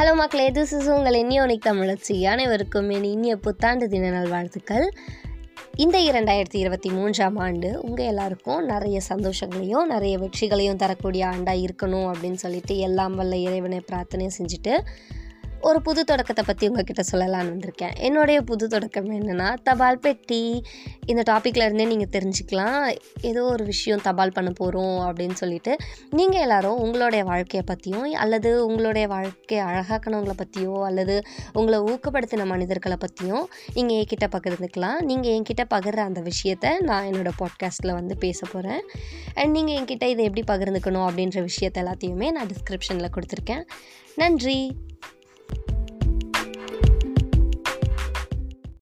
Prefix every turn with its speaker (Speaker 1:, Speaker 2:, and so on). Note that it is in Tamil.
Speaker 1: ஹலோ மக்களே. திஸ் இஸ் உங்கள் இன்னியோனிக் தமிழச்சி. அனைவருக்கும் என் இனிய புத்தாண்டு தின நல்வாழ்த்துக்கள் இந்த இரண்டாயிரத்தி இருபத்தி மூன்றாம் ஆண்டு உங்கள் எல்லாருக்கும் நிறைய சந்தோஷங்களையும் நிறைய வெற்றிகளையும் தரக்கூடிய ஆண்டாக இருக்கணும் அப்படின்னு சொல்லிட்டு எல்லாம் வல்ல இறைவனை பிரார்த்தனை செஞ்சுட்டு ஒரு புது தொடக்கத்தை பற்றி உங்ககிட்ட சொல்லலாம்னு வந்திருக்கேன். என்னுடைய புது தொடக்கம் என்னென்னா தபால் பெட்டி. இந்த டாப்பிக்கில் இருந்தே நீங்கள் தெரிஞ்சுக்கலாம். ஏதோ ஒரு விஷயம் தபால் பண்ண போகிறோம் அப்படின்னு சொல்லிட்டு நீங்கள் எல்லோரும் உங்களுடைய வாழ்க்கையை பற்றியும் அல்லது உங்களுடைய வாழ்க்கையை அழகாக்கணவங்களை பற்றியோ அல்லது உங்களை ஊக்கப்படுத்தின மனிதர்களை பற்றியும் நீங்கள் என்கிட்ட பகிர்ந்துக்கலாம். நீங்கள் என்கிட்ட பகிர்ற அந்த விஷயத்த நான் என்னோடய பாட்காஸ்ட்டில் வந்து பேச போகிறேன் அண்ட் நீங்கள் என்கிட்ட இதை எப்படி பகிர்ந்துக்கணும் அப்படின்ற விஷயத்த எல்லாத்தையுமே நான் டிஸ்கிரிப்ஷனில் கொடுத்துருக்கேன். நன்றி!